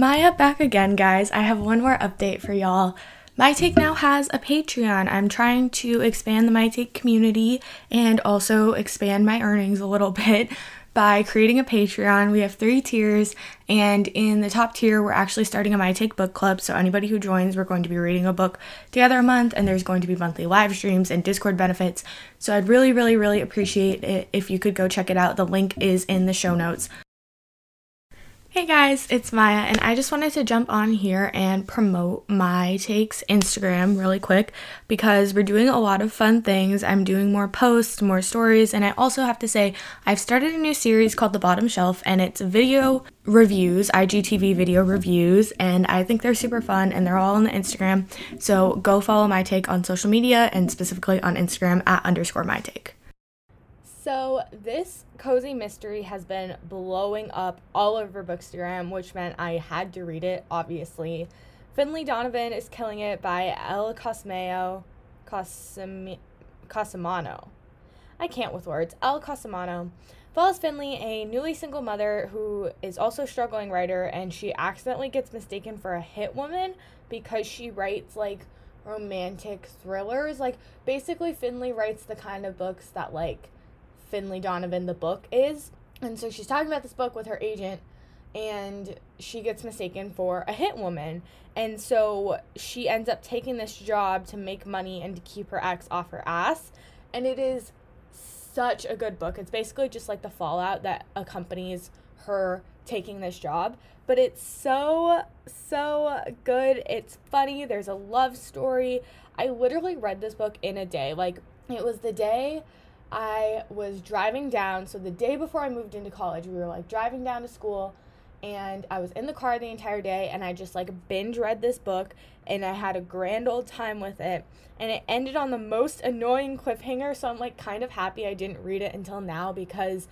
Maya back again, guys. I have one more update for y'all. My Take now has a Patreon. I'm trying to expand the My Take community and also expand my earnings a little bit by creating a Patreon. We have three tiers, and in the top tier, we're actually starting a My Take book club. So, anybody who joins, we're going to be reading a book together a month, and there's going to be monthly live streams and Discord benefits. So, I'd really, really, really appreciate it if you could go check it out. The link is in the show notes. Hey guys, it's Maya, and I just wanted to jump on here and promote my takes Instagram really quick because we're doing a lot of fun things. I'm doing more posts, more stories, and I also have to say I've started a new series called The Bottom Shelf, and it's video reviews, IGTV video reviews, and I think they're super fun and they're all on the Instagram. So go follow my take on social media and specifically on Instagram at underscore my take. So, this cozy mystery has been blowing up all over Bookstagram, which meant I had to read it, obviously. Finlay Donovan is killing it by Elle Cosimano. Cosim- Cosimano. I can't with words. Elle Cosimano follows Finlay, a newly single mother who is also a struggling writer, and she accidentally gets mistaken for a hit woman because she writes like romantic thrillers. Like, basically, Finlay writes the kind of books that, like, Finlay Donovan, the book, is. And so she's talking about this book with her agent, and she gets mistaken for a hit woman. And so she ends up taking this job to make money and to keep her ex off her ass. And it is such a good book. It's basically just like the fallout that accompanies her taking this job. But it's so, so good. It's funny. There's a love story. I literally read this book in a day. Like, it was the day I was driving down. So the day before I moved into college, we were like driving down to school and I was in the car the entire day and I just like binge read this book and I had a grand old time with it. And it ended on the most annoying cliffhanger, so I'm like kind of happy I didn't read it until now because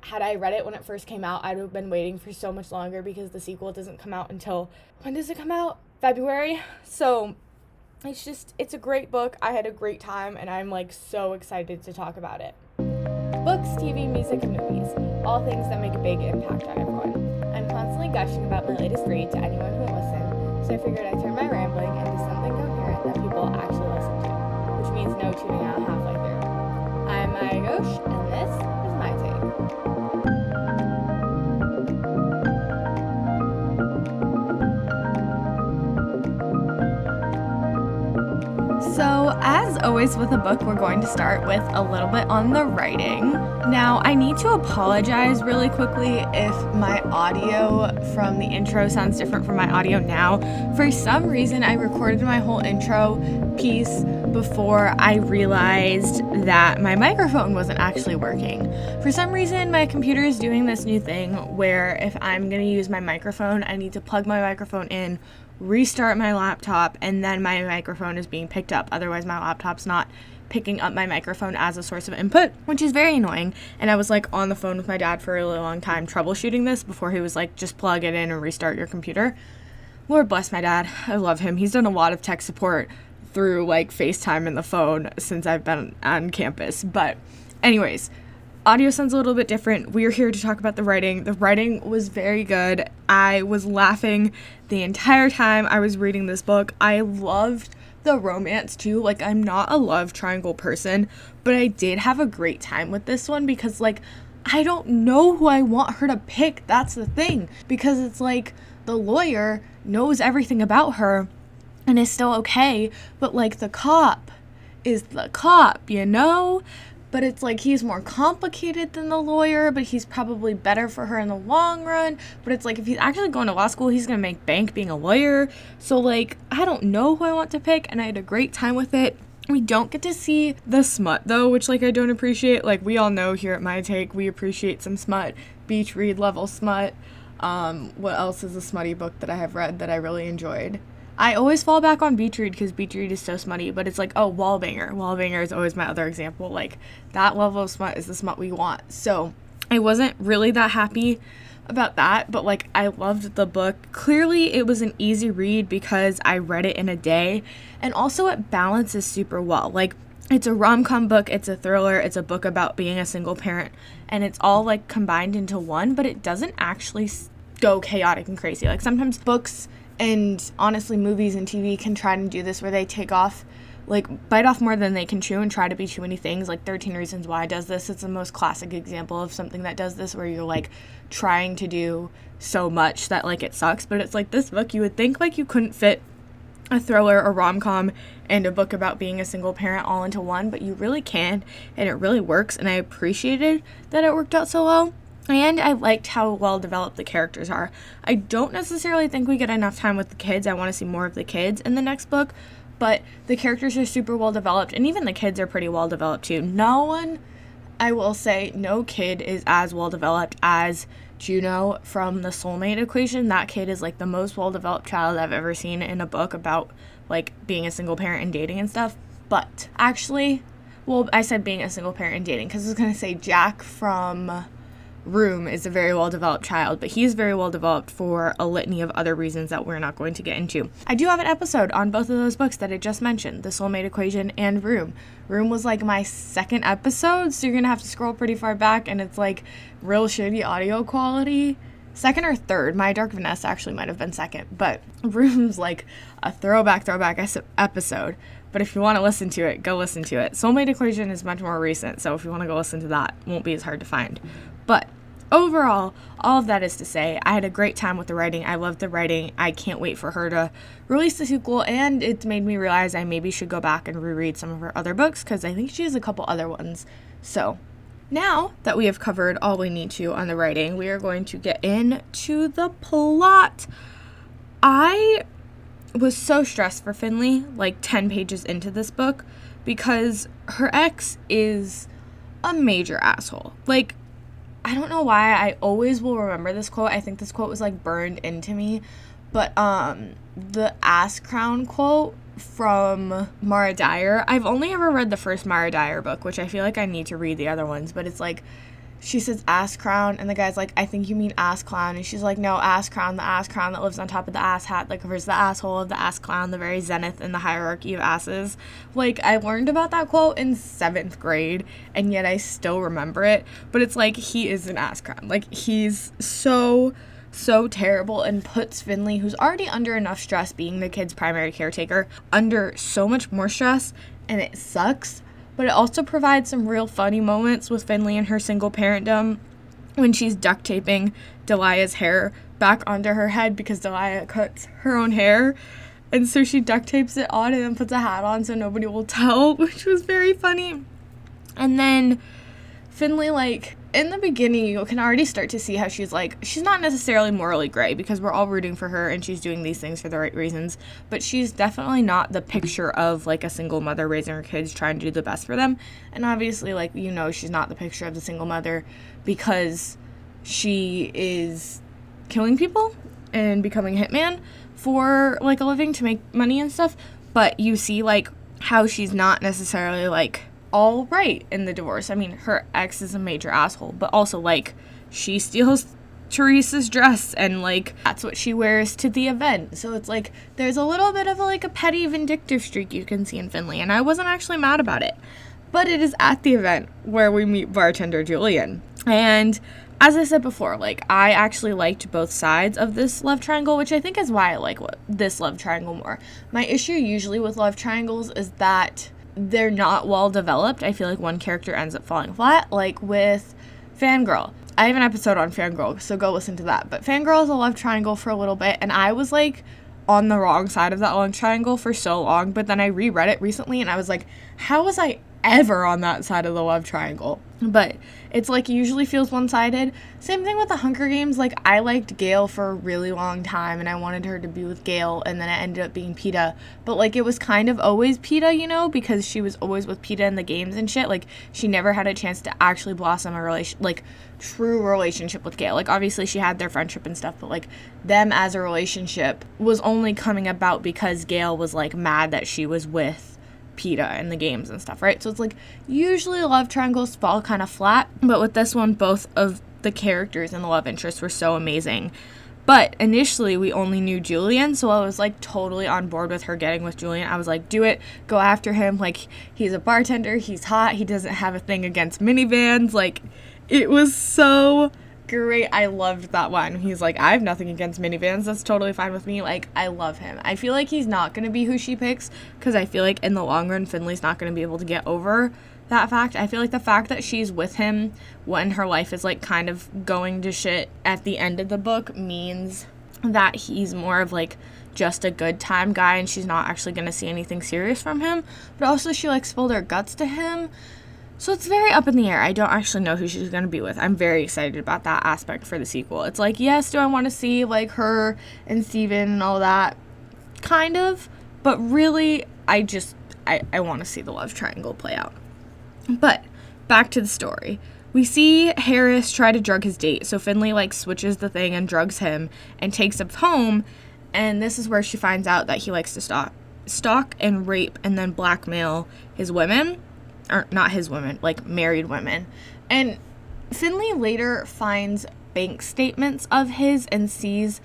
had I read it when it first came out, I'd have been waiting for so much longer because the sequel doesn't come out until when does it come out? February. So it's just it's a great book. I had a great time and I'm like so excited to talk about it. Books, TV, music, and movies. All things that make a big impact on everyone. I'm constantly gushing about my latest read to anyone who will listen, so I figured I'd turn my rambling into something coherent that people actually listen to, which means no tuning out halfway through. I'm Maya Ghosh, and this is my take. Always with a book, we're going to start with a little bit on the writing. Now, I need to apologize really quickly if my audio from the intro sounds different from my audio now. For some reason, I recorded my whole intro piece before I realized that my microphone wasn't actually working. For some reason, my computer is doing this new thing where if I'm going to use my microphone, I need to plug my microphone in restart my laptop, and then my microphone is being picked up. Otherwise, my laptop's not picking up my microphone as a source of input, which is very annoying. And I was like on the phone with my dad for a really long time troubleshooting this before he was like, just plug it in and restart your computer. Lord bless my dad. I love him. He's done a lot of tech support through like FaceTime and the phone since I've been on campus. But, anyways, audio sounds a little bit different. We're here to talk about the writing. The writing was very good. I was laughing the entire time I was reading this book. I loved the romance too. Like, I'm not a love triangle person, but I did have a great time with this one because, like, I don't know who I want her to pick. That's the thing. Because it's like the lawyer knows everything about her and is still okay, but like the cop is the cop, you know? But it's like he's more complicated than the lawyer, but he's probably better for her in the long run. But it's like if he's actually going to law school, he's gonna make bank being a lawyer. So like I don't know who I want to pick, and I had a great time with it. We don't get to see the smut though, which like I don't appreciate. Like we all know here at My Take, we appreciate some smut, beach read level smut. Um, what else is a smutty book that I have read that I really enjoyed? I always fall back on Read because Read is so smutty, but it's like, oh, Wallbanger. Wallbanger is always my other example. Like, that level of smut is the smut we want. So, I wasn't really that happy about that, but like, I loved the book. Clearly, it was an easy read because I read it in a day, and also it balances super well. Like, it's a rom com book, it's a thriller, it's a book about being a single parent, and it's all like combined into one, but it doesn't actually go chaotic and crazy. Like sometimes books and honestly movies and TV can try to do this where they take off like bite off more than they can chew and try to be too many things. Like 13 Reasons Why does this. It's the most classic example of something that does this where you're like trying to do so much that like it sucks. But it's like this book, you would think like you couldn't fit a thriller, a rom com, and a book about being a single parent all into one, but you really can, and it really works. And I appreciated that it worked out so well. And I liked how well developed the characters are. I don't necessarily think we get enough time with the kids. I want to see more of the kids in the next book, but the characters are super well developed and even the kids are pretty well developed too. No one, I will say, no kid is as well developed as Juno from the soulmate equation. That kid is like the most well developed child I've ever seen in a book about like being a single parent and dating and stuff. But actually, well, I said being a single parent and dating because I was going to say Jack from Room is a very well developed child, but he's very well developed for a litany of other reasons that we're not going to get into. I do have an episode on both of those books that I just mentioned The Soulmate Equation and Room. Room was like my second episode, so you're gonna have to scroll pretty far back, and it's like real shitty audio quality. Second or third, My Dark Vanessa actually might have been second, but Room's like a throwback, throwback episode. But if you want to listen to it, go listen to it. Soulmate Equation is much more recent, so if you want to go listen to that, won't be as hard to find. But overall, all of that is to say, I had a great time with the writing. I loved the writing. I can't wait for her to release the sequel, and it's made me realize I maybe should go back and reread some of her other books because I think she has a couple other ones. So, now that we have covered all we need to on the writing, we are going to get into the plot. I was so stressed for Finlay, like 10 pages into this book, because her ex is a major asshole. Like, I don't know why I always will remember this quote. I think this quote was like burned into me. But um the ass crown quote from Mara Dyer. I've only ever read the first Mara Dyer book, which I feel like I need to read the other ones, but it's like she says ass crown. And the guy's like i think you mean ass clown. And she's like no ass crown the ass crown that lives on top of the ass hat that covers the asshole of the ass clown the very zenith in the hierarchy of asses. Like i learned about that quote in seventh grade and yet i still remember it. But it's like he is an ass crown. Like he's so so terrible and puts finlay who's already under enough stress being the kid's primary caretaker under so much more stress and it sucks but it also provides some real funny moments with Finlay and her single parentdom when she's duct taping Delia's hair back onto her head because Delia cuts her own hair. And so she duct tapes it on and then puts a hat on so nobody will tell, which was very funny. And then Finlay, like, in the beginning, you can already start to see how she's like, she's not necessarily morally gray because we're all rooting for her and she's doing these things for the right reasons, but she's definitely not the picture of like a single mother raising her kids trying to do the best for them. And obviously, like, you know, she's not the picture of the single mother because she is killing people and becoming a hitman for like a living to make money and stuff. But you see, like, how she's not necessarily like all right in the divorce. I mean, her ex is a major asshole, but also like she steals Teresa's dress and like that's what she wears to the event. So it's like there's a little bit of a, like a petty vindictive streak you can see in Finlay and I wasn't actually mad about it. But it is at the event where we meet bartender Julian. And as I said before, like I actually liked both sides of this love triangle, which I think is why I like what, this love triangle more. My issue usually with love triangles is that they're not well developed. I feel like one character ends up falling flat, like with Fangirl. I have an episode on Fangirl, so go listen to that. But Fangirl is a love triangle for a little bit, and I was like on the wrong side of that love triangle for so long, but then I reread it recently and I was like, how was I ever on that side of the love triangle? But it's like usually feels one sided. Same thing with the Hunger Games. Like, I liked Gale for a really long time and I wanted her to be with Gale, and then it ended up being Peeta. But, like, it was kind of always Peeta, you know, because she was always with Peeta in the games and shit. Like, she never had a chance to actually blossom a relation, like, true relationship with Gale. Like, obviously, she had their friendship and stuff, but, like, them as a relationship was only coming about because Gale was, like, mad that she was with Peeta in the games and stuff, right? So it's like usually love triangles fall kind of flat, but with this one, both of the characters and the love interests were so amazing. But initially, we only knew Julian, so I was like totally on board with her getting with Julian. I was like, do it, go after him. Like, he's a bartender, he's hot, he doesn't have a thing against minivans. Like, it was so great. I loved that one. He's like, I have nothing against minivans. That's totally fine with me. Like, I love him. I feel like he's not going to be who she picks because I feel like in the long run, Finlay's not going to be able to get over that fact. I feel like the fact that she's with him when her life is like kind of going to shit at the end of the book means that he's more of like just a good time guy and she's not actually going to see anything serious from him. But also, she like spilled her guts to him. So it's very up in the air. I don't actually know who she's going to be with. I'm very excited about that aspect for the sequel. It's like, yes, do I want to see like her and Steven and all that? Kind of. But really, I just, I, I want to see the love triangle play out. But back to the story. We see Harris try to drug his date. So Finlay like switches the thing and drugs him and takes him home. And this is where she finds out that he likes to stalk, stalk and rape and then blackmail his women or not his women, like married women. And Finlay later finds bank statements of his and sees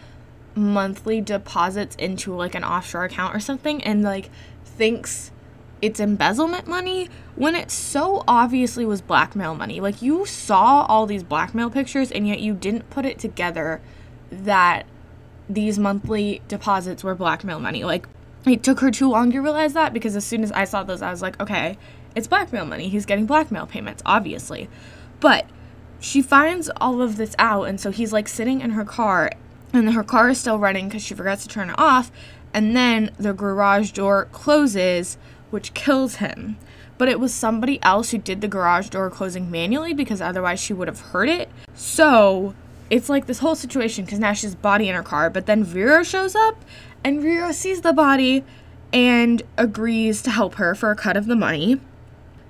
monthly deposits into like an offshore account or something and like thinks it's embezzlement money when it so obviously was blackmail money. Like you saw all these blackmail pictures and yet you didn't put it together that these monthly deposits were blackmail money. Like it took her too long to realize that because as soon as I saw those I was like, okay, it's blackmail money. He's getting blackmail payments, obviously. But she finds all of this out, and so he's like sitting in her car, and her car is still running because she forgets to turn it off. And then the garage door closes, which kills him. But it was somebody else who did the garage door closing manually because otherwise she would have heard it. So it's like this whole situation because now she's body in her car. But then Vero shows up, and Vero sees the body and agrees to help her for a cut of the money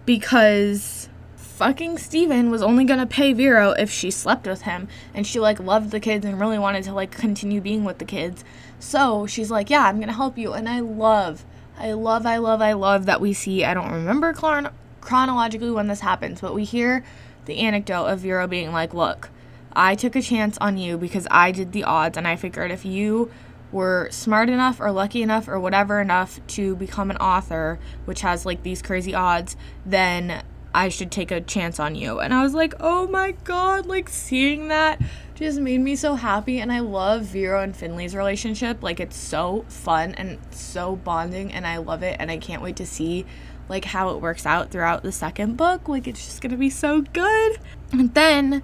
because fucking Steven was only gonna pay Vero if she slept with him and she like loved the kids and really wanted to like continue being with the kids. So she's like, Yeah, I'm gonna help you. And I love, I love, I love, I love that we see, I don't remember chron- chronologically when this happens, but we hear the anecdote of Vero being like, Look, I took a chance on you because I did the odds and I figured if you were smart enough or lucky enough or whatever enough to become an author, which has like these crazy odds, then I should take a chance on you. And I was like, oh my god, like seeing that just made me so happy. And I love Vero and Finlay's relationship. Like, it's so fun and so bonding, and I love it. And I can't wait to see like how it works out throughout the second book. Like, it's just gonna be so good. And then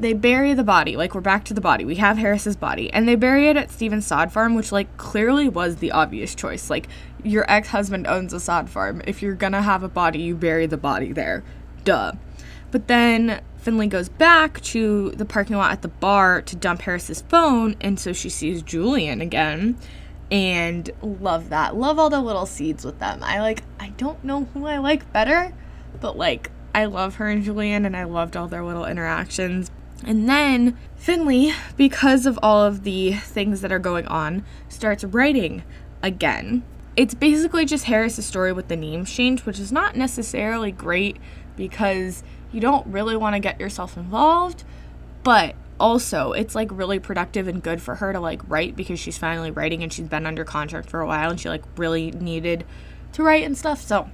they bury the body. Like we're back to the body. We have Harris's body, and they bury it at Steven's sod farm, which like clearly was the obvious choice. Like your ex-husband owns a sod farm. If you're gonna have a body, you bury the body there. Duh. But then Finlay goes back to the parking lot at the bar to dump Harris's phone, and so she sees Julian again. And love that. Love all the little seeds with them. I like I don't know who I like better, but like I love her and Julian and I loved all their little interactions. And then Finlay, because of all of the things that are going on, starts writing again. It's basically just Harris's story with the name changed, which is not necessarily great because you don't really want to get yourself involved, but also it's like really productive and good for her to like write because she's finally writing and she's been under contract for a while and she like really needed to write and stuff. So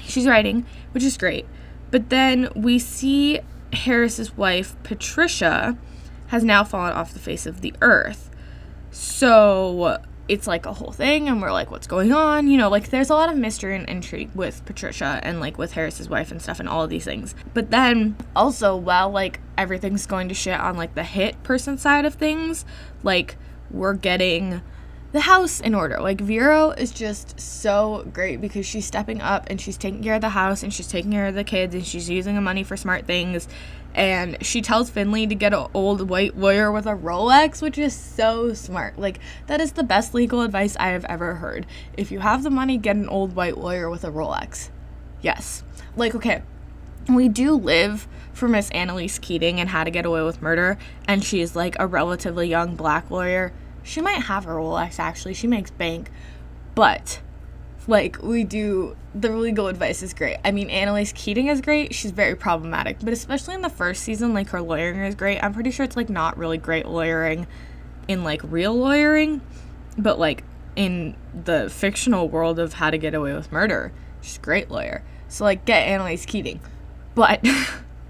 she's writing, which is great. But then we see Harris's wife, Patricia, has now fallen off the face of the earth. So it's like a whole thing, and we're like, what's going on? You know, like there's a lot of mystery and intrigue with Patricia and like with Harris's wife and stuff and all of these things. But then also, while like everything's going to shit on like the hit person side of things, like we're getting the house in order. Like Vero is just so great because she's stepping up and she's taking care of the house and she's taking care of the kids and she's using the money for smart things. And she tells Finlay to get an old white lawyer with a Rolex, which is so smart. Like, that is the best legal advice I have ever heard. If you have the money, get an old white lawyer with a Rolex. Yes. Like, okay, we do live for Miss Annalise Keating and How to Get Away with Murder, and she's like a relatively young black lawyer she might have her Rolex actually. She makes bank. But like we do the legal advice is great. I mean Annalise Keating is great. She's very problematic, but especially in the first season like her lawyering is great. I'm pretty sure it's like not really great lawyering in like real lawyering, but like in the fictional world of how to get away with murder, she's a great lawyer. So like get Annalise Keating. But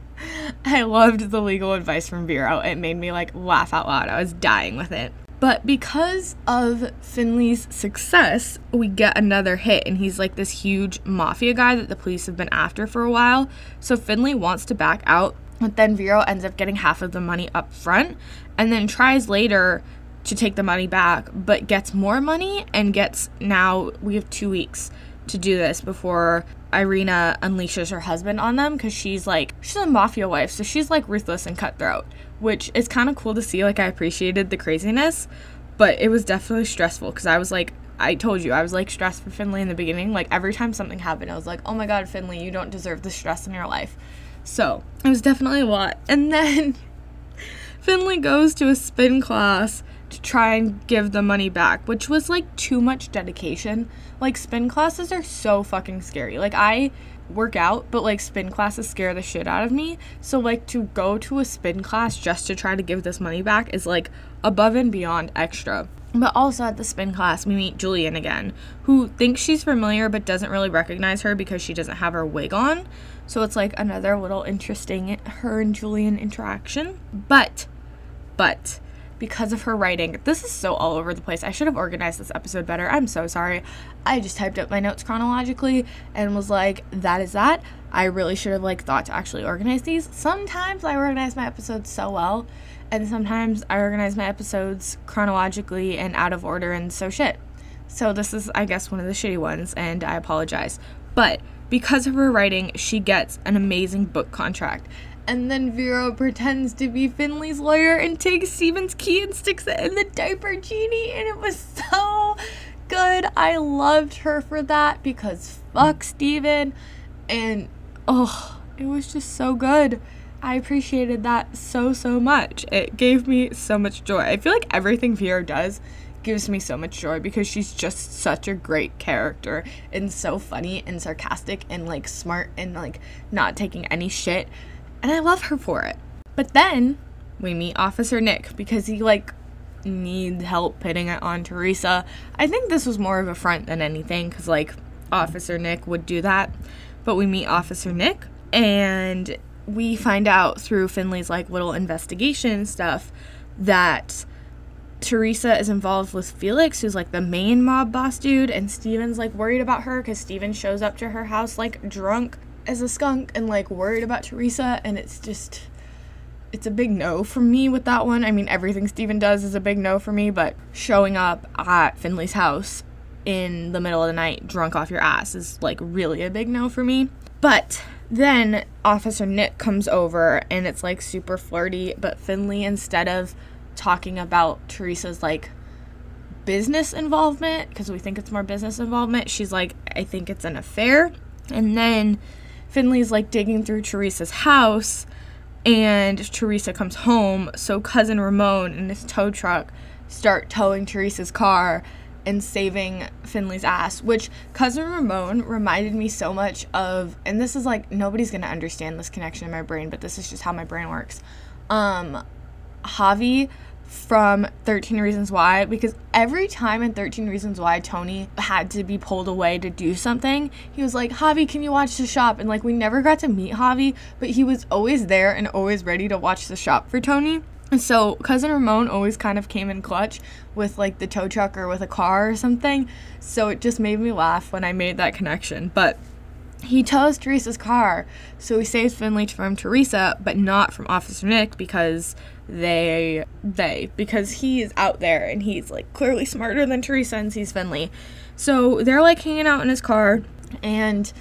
I loved the legal advice from Vero. It made me like laugh out loud. I was dying with it. But because of Finlay's success, we get another hit, and he's like this huge mafia guy that the police have been after for a while. So Finlay wants to back out, but then Vero ends up getting half of the money up front and then tries later to take the money back, but gets more money and gets now we have two weeks to do this before Irina unleashes her husband on them because she's like, she's a mafia wife, so she's like ruthless and cutthroat, which is kind of cool to see. Like, I appreciated the craziness, but it was definitely stressful because I was like, I told you, I was like stressed for Finlay in the beginning. Like, every time something happened, I was like, oh my god, Finlay, you don't deserve the stress in your life. So, it was definitely a lot. And then Finlay goes to a spin class to try and give the money back, which was like too much dedication. Like spin classes are so fucking scary. Like I work out, but like spin classes scare the shit out of me. So like to go to a spin class just to try to give this money back is like above and beyond extra. But also at the spin class, we meet Julian again, who thinks she's familiar but doesn't really recognize her because she doesn't have her wig on. So it's like another little interesting her and Julian interaction. But, but, because of her writing. This is so all over the place. I should have organized this episode better. I'm so sorry. I just typed up my notes chronologically and was like, that is that. I really should have like thought to actually organize these. Sometimes I organize my episodes so well, and sometimes I organize my episodes chronologically and out of order and so shit. So this is I guess one of the shitty ones and I apologize. But because of her writing, she gets an amazing book contract and then Vero pretends to be Finlay's lawyer and takes Steven's key and sticks it in the diaper genie. And it was so good. I loved her for that because fuck Steven. And oh, it was just so good. I appreciated that so, so much. It gave me so much joy. I feel like everything Vero does gives me so much joy because she's just such a great character and so funny and sarcastic and like smart and like not taking any shit and I love her for it. But then we meet Officer Nick because he like needs help pitting it on Teresa. I think this was more of a front than anything because like Officer Nick would do that. But we meet Officer Nick and we find out through Finlay's like little investigation stuff that Teresa is involved with Felix, who's like the main mob boss dude, and Steven's like worried about her because Steven shows up to her house like drunk as a skunk and like worried about Teresa and it's just it's a big no for me with that one. I mean everything Steven does is a big no for me, but showing up at Finlay's house in the middle of the night drunk off your ass is like really a big no for me. But then Officer Nick comes over and it's like super flirty, but Finlay instead of talking about Teresa's like business involvement because we think it's more business involvement, she's like I think it's an affair. And then Finlay's like digging through Teresa's house and Teresa comes home. So cousin Ramon and his tow truck start towing Teresa's car and saving Finlay's ass, which cousin Ramon reminded me so much of and this is like nobody's to understand this connection in my brain, but this is just how my brain works. Um Javi from 13 Reasons Why because every time in 13 Reasons Why Tony had to be pulled away to do something, he was like, Javi, can you watch the shop? And like, we never got to meet Javi, but he was always there and always ready to watch the shop for Tony. And so cousin Ramon always kind of came in clutch with like the tow truck or with a car or something. So it just made me laugh when I made that connection. But he tows Teresa's car, so he saves Finlay from Teresa, but not from Officer Nick because they they because he is out there and he's like clearly smarter than Teresa and sees Finlay. So they're like hanging out in his car and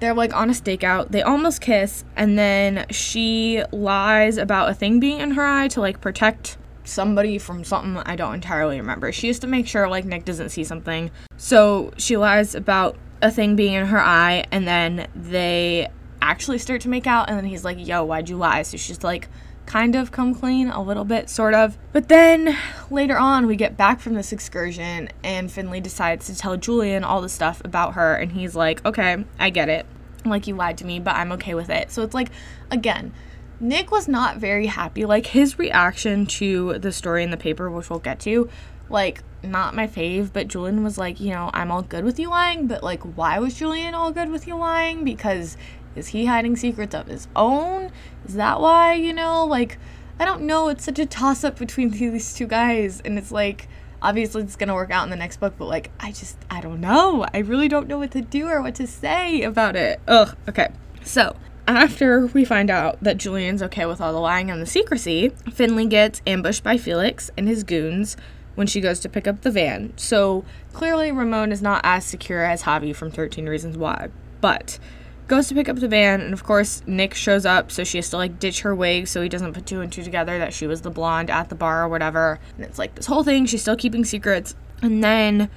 they're like on a stakeout. They almost kiss and then she lies about a thing being in her eye to like protect somebody from something I don't entirely remember. She has to make sure like Nick doesn't see something. So she lies about a thing being in her eye and then they actually start to make out and then he's like, "Yo, why'd you lie?" So she's like kind of come clean a little bit, sort of. But then later on, we get back from this excursion, and Finlay decides to tell Julian all the stuff about her, and he's like, okay, I get it. Like, you lied to me, but I'm okay with it. So it's like, again, Nick was not very happy. Like, his reaction to the story in the paper, which we'll get to, like, not my fave, but Julian was like, you know, I'm all good with you lying, but like, why was Julian all good with you lying? Because is he hiding secrets of his own? Is that why, you know? Like, I don't know. It's such a toss up between these two guys. And it's like, obviously it's going to work out in the next book, but like, I just, I don't know. I really don't know what to do or what to say about it. Ugh. Okay. So, after we find out that Julian's okay with all the lying and the secrecy, Finlay gets ambushed by Felix and his goons when she goes to pick up the van. So clearly, Ramon is not as secure as Javi from 13 Reasons Why. But goes to pick up the van, and of course, Nick shows up, so she has to like ditch her wig so he doesn't put two and two together that she was the blonde at the bar or whatever. And it's like this whole thing, she's still keeping secrets. And then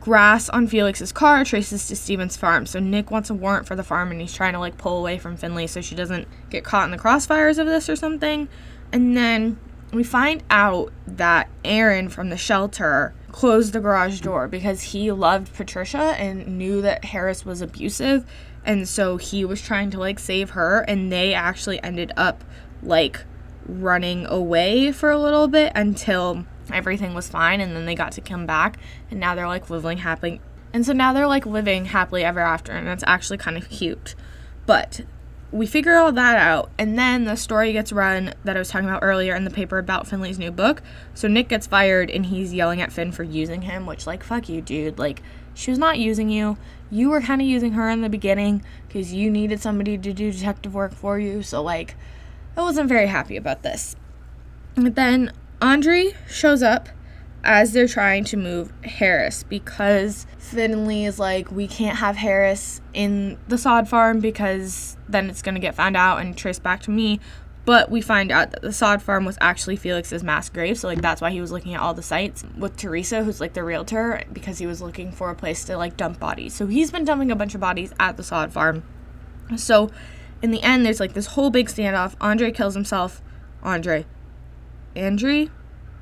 grass on Felix's car traces to Steven's farm. So Nick wants a warrant for the farm and he's trying to like pull away from Finlay so she doesn't get caught in the crossfires of this or something. And then we find out that Aaron from the shelter closed the garage door because he loved Patricia and knew that Harris was abusive. And so he was trying to like save her and they actually ended up like running away for a little bit until everything was fine and then they got to come back and now they're like living happily and so now they're like living happily ever after and that's actually kind of cute but we figure all that out and then the story gets run that i was talking about earlier in the paper about finlay's new book. So nick gets fired and he's yelling at finn for using him which like fuck you dude. Like she was not using you. You were kind of using her in the beginning because you needed somebody to do detective work for you. So like i wasn't very happy about this. But then Andre shows up as they're trying to move Harris because Finlay is like, we can't have Harris in the sod farm because then it's going to get found out and traced back to me. But we find out that the sod farm was actually Felix's mass grave. So, like, that's why he was looking at all the sites with Teresa, who's like the realtor, because he was looking for a place to like dump bodies. So, he's been dumping a bunch of bodies at the sod farm. So, in the end, there's like this whole big standoff. Andre kills himself. Andre. Andre?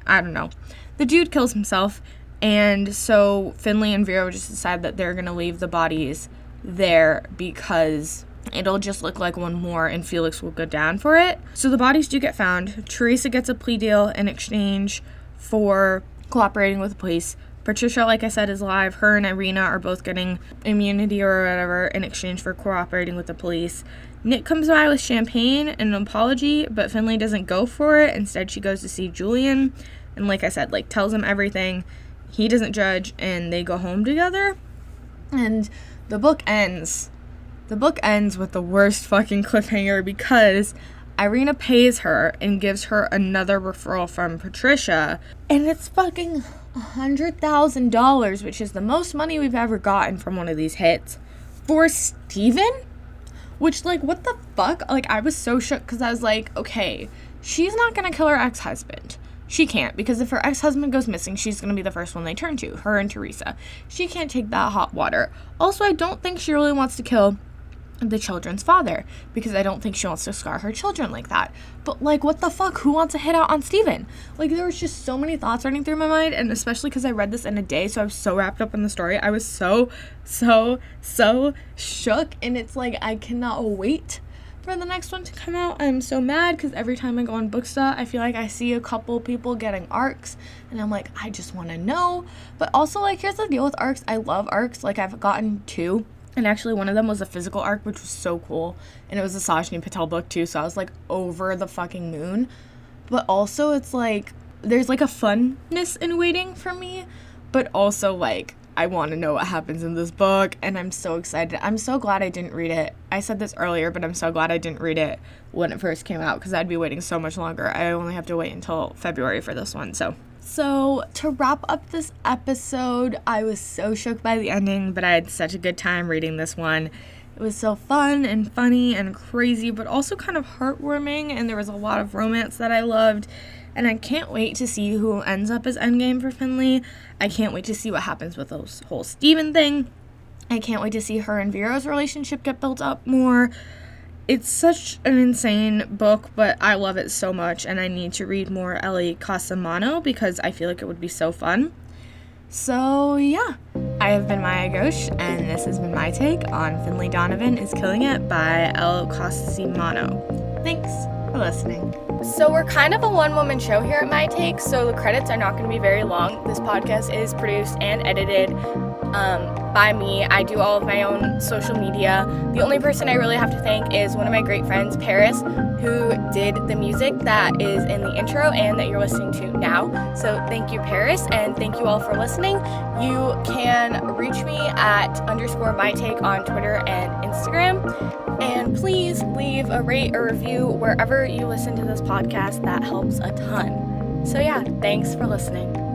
I don't know. The dude kills himself, and so Finlay and Vero just decide that they're gonna leave the bodies there because it'll just look like one more and Felix will go down for it. So the bodies do get found. Teresa gets a plea deal in exchange for cooperating with the police. Patricia, like I said, is alive. Her and Irina are both getting immunity or whatever in exchange for cooperating with the police. Nick comes by with champagne and an apology, but Finlay doesn't go for it. Instead, she goes to see Julian and like I said, like tells him everything. He doesn't judge and they go home together. And the book ends. The book ends with the worst fucking cliffhanger because Irina pays her and gives her another referral from Patricia. And it's fucking $100,000, which is the most money we've ever gotten from one of these hits, for Steven? Which, like, what the fuck? Like, I was so shook because I was like, okay, she's not gonna kill her ex husband. She can't because if her ex husband goes missing, she's going to be the first one they turn to, her and Teresa. She can't take that hot water. Also, I don't think she really wants to kill the children's father because I don't think she wants to scar her children like that. But like what the fuck? Who wants to hit out on Steven? Like there was just so many thoughts running through my mind and especially cuz I read this in a day so I was so wrapped up in the story. I was so so so shook and it's like I cannot wait for the next one to come out. I'm so mad because every time I go on Booksta, I feel like I see a couple people getting arcs, and I'm like, I just want to know. But also, like, here's the deal with arcs I love arcs. Like, I've gotten two. And actually, one of them was a physical arc, which was so cool. And it was a Sajni Patel book, too. So I was like, over the fucking moon. But also, it's like, there's like a funness in waiting for me. But also, like, I want to know what happens in this book, and I'm so excited. I'm so glad I didn't read it. I said this earlier, but I'm so glad I didn't read it when it first came out because I'd be waiting so much longer. I only have to wait until February for this one, so. So, to wrap up this episode, I was so shook by the ending, but I had such a good time reading this one. It was so fun and funny and crazy, but also kind of heartwarming, and there was a lot of romance that I loved and I can't wait to see who ends up as Endgame for Finlay. I can't wait to see what happens with this whole Steven thing. I can't wait to see her and Vero's relationship get built up more. It's such an insane book, but I love it so much, and I need to read more Ellie Cosimano because I feel like it would be so fun. So, yeah, I have been Maya Ghosh, and this has been my take on Finlay Donovan is Killing It by Elle Cosimano. Thanks. For listening. So, we're kind of a one woman show here at My Take, so the credits are not going to be very long. This podcast is produced and edited um, by me. I do all of my own social media. The only person I really have to thank is one of my great friends, Paris, who did the music that is in the intro and that you're listening to now. So thank you, Paris, and thank you all for listening. You can reach me at underscore my take on Twitter and Instagram. And please leave a rate or review wherever you listen to this podcast. That helps a ton. So, yeah, thanks for listening.